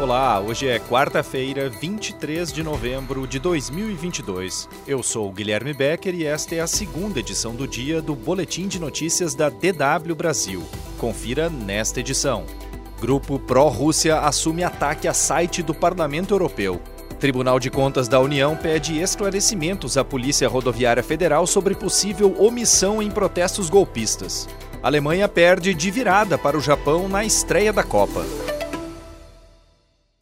Olá, hoje é quarta-feira, 23 de novembro de 2022. Eu sou Guilherme Becker e esta é a segunda edição do dia do Boletim de Notícias da DW Brasil. Confira nesta edição. Grupo pró-Rússia assume ataque a site do Parlamento Europeu. Tribunal de Contas da União pede esclarecimentos à Polícia Rodoviária Federal sobre possível omissão em protestos golpistas. Alemanha perde de virada para o Japão na estreia da Copa.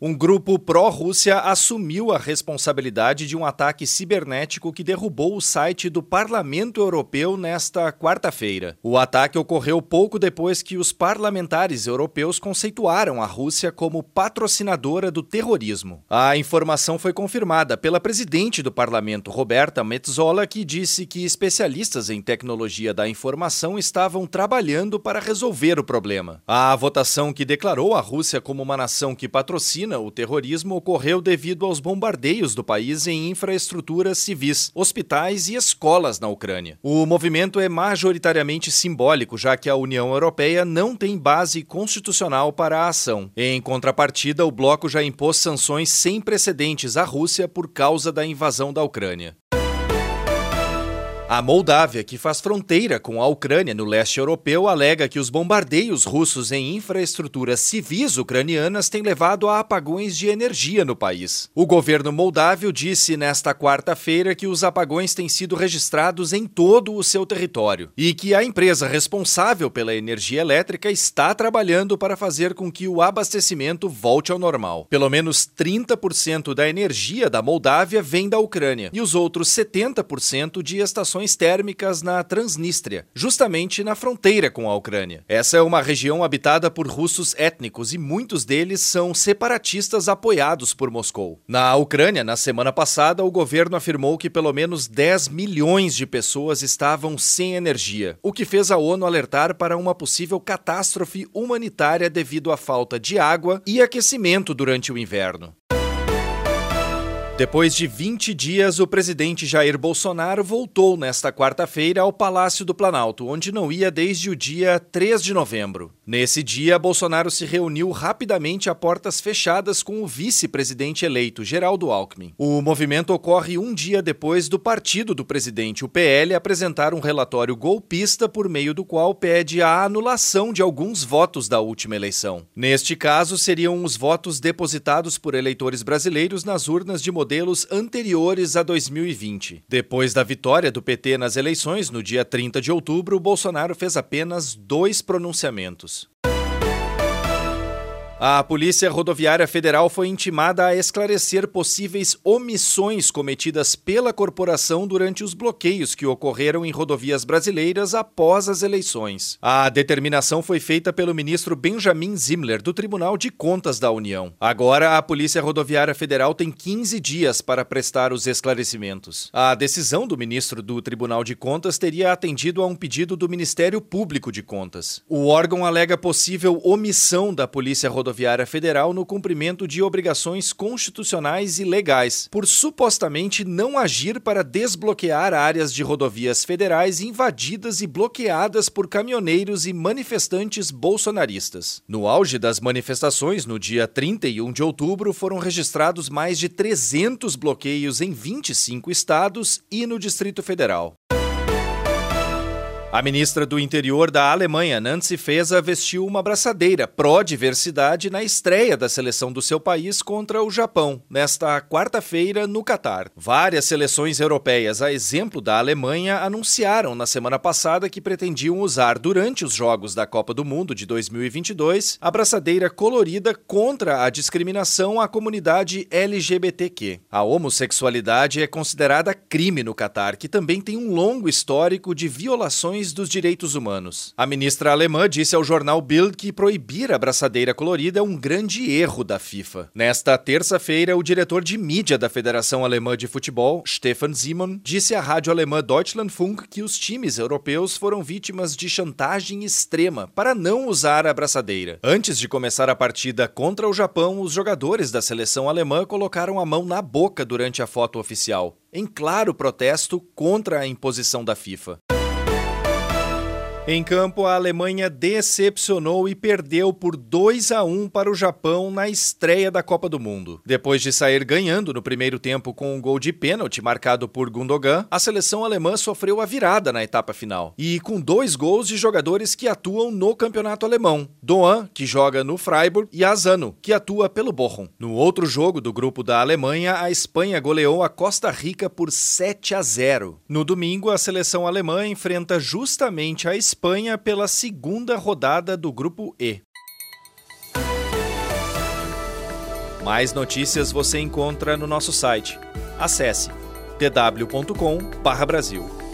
Um grupo pró-Rússia assumiu a responsabilidade de um ataque cibernético que derrubou o site do Parlamento Europeu nesta quarta-feira. O ataque ocorreu pouco depois que os parlamentares europeus conceituaram a Rússia como patrocinadora do terrorismo. A informação foi confirmada pela presidente do parlamento, Roberta Metsola, que disse que especialistas em tecnologia da informação estavam trabalhando para resolver o problema. A votação que declarou a Rússia como uma nação que patrocina o terrorismo ocorreu devido aos bombardeios do país em infraestruturas civis, hospitais e escolas na Ucrânia. O movimento é majoritariamente simbólico, já que a União Europeia não tem base constitucional para a ação. Em contrapartida, o bloco já impôs sanções sem precedentes à Rússia por causa da invasão da Ucrânia. A Moldávia, que faz fronteira com a Ucrânia no leste europeu, alega que os bombardeios russos em infraestruturas civis ucranianas têm levado a apagões de energia no país. O governo moldávio disse nesta quarta-feira que os apagões têm sido registrados em todo o seu território e que a empresa responsável pela energia elétrica está trabalhando para fazer com que o abastecimento volte ao normal. Pelo menos 30% da energia da Moldávia vem da Ucrânia e os outros 70% de estações térmicas na Transnistria, justamente na fronteira com a Ucrânia. Essa é uma região habitada por russos étnicos e muitos deles são separatistas apoiados por Moscou. Na Ucrânia, na semana passada, o governo afirmou que pelo menos 10 milhões de pessoas estavam sem energia, o que fez a ONU alertar para uma possível catástrofe humanitária devido à falta de água e aquecimento durante o inverno. Depois de 20 dias, o presidente Jair Bolsonaro voltou nesta quarta-feira ao Palácio do Planalto, onde não ia desde o dia 3 de novembro. Nesse dia, Bolsonaro se reuniu rapidamente a portas fechadas com o vice-presidente eleito, Geraldo Alckmin. O movimento ocorre um dia depois do partido do presidente, o PL, apresentar um relatório golpista por meio do qual pede a anulação de alguns votos da última eleição. Neste caso, seriam os votos depositados por eleitores brasileiros nas urnas de modelos anteriores a 2020. Depois da vitória do PT nas eleições, no dia 30 de outubro, Bolsonaro fez apenas dois pronunciamentos. A Polícia Rodoviária Federal foi intimada a esclarecer possíveis omissões cometidas pela corporação durante os bloqueios que ocorreram em rodovias brasileiras após as eleições. A determinação foi feita pelo ministro Benjamin Zimler, do Tribunal de Contas da União. Agora, a Polícia Rodoviária Federal tem 15 dias para prestar os esclarecimentos. A decisão do ministro do Tribunal de Contas teria atendido a um pedido do Ministério Público de Contas. O órgão alega possível omissão da Polícia Rodoviária Rodoviária Federal no cumprimento de obrigações constitucionais e legais, por supostamente não agir para desbloquear áreas de rodovias federais invadidas e bloqueadas por caminhoneiros e manifestantes bolsonaristas. No auge das manifestações, no dia 31 de outubro, foram registrados mais de 300 bloqueios em 25 estados e no Distrito Federal. A ministra do Interior da Alemanha, Nancy Faeser, vestiu uma braçadeira pró-diversidade na estreia da seleção do seu país contra o Japão, nesta quarta-feira no Catar. Várias seleções europeias, a exemplo da Alemanha, anunciaram na semana passada que pretendiam usar durante os Jogos da Copa do Mundo de 2022 a braçadeira colorida contra a discriminação à comunidade LGBTQ. A homossexualidade é considerada crime no Catar, que também tem um longo histórico de violações dos direitos humanos. A ministra alemã disse ao jornal Bild que proibir a braçadeira colorida é um grande erro da FIFA. Nesta terça-feira, o diretor de mídia da Federação Alemã de Futebol, Stefan Simon, disse à rádio alemã Deutschlandfunk que os times europeus foram vítimas de chantagem extrema para não usar a braçadeira. Antes de começar a partida contra o Japão, os jogadores da seleção alemã colocaram a mão na boca durante a foto oficial, em claro protesto contra a imposição da FIFA. Em campo, a Alemanha decepcionou e perdeu por 2 a 1 para o Japão na estreia da Copa do Mundo. Depois de sair ganhando no primeiro tempo com um gol de pênalti marcado por Gundogan, a seleção alemã sofreu a virada na etapa final. E com dois gols de jogadores que atuam no campeonato alemão: Doan, que joga no Freiburg, e Azano, que atua pelo Bochum. No outro jogo do grupo da Alemanha, a Espanha goleou a Costa Rica por 7 a 0. No domingo, a seleção alemã enfrenta justamente a Espanha Espanha pela segunda rodada do Grupo E. Mais notícias você encontra no nosso site. Acesse dw.com/brasil.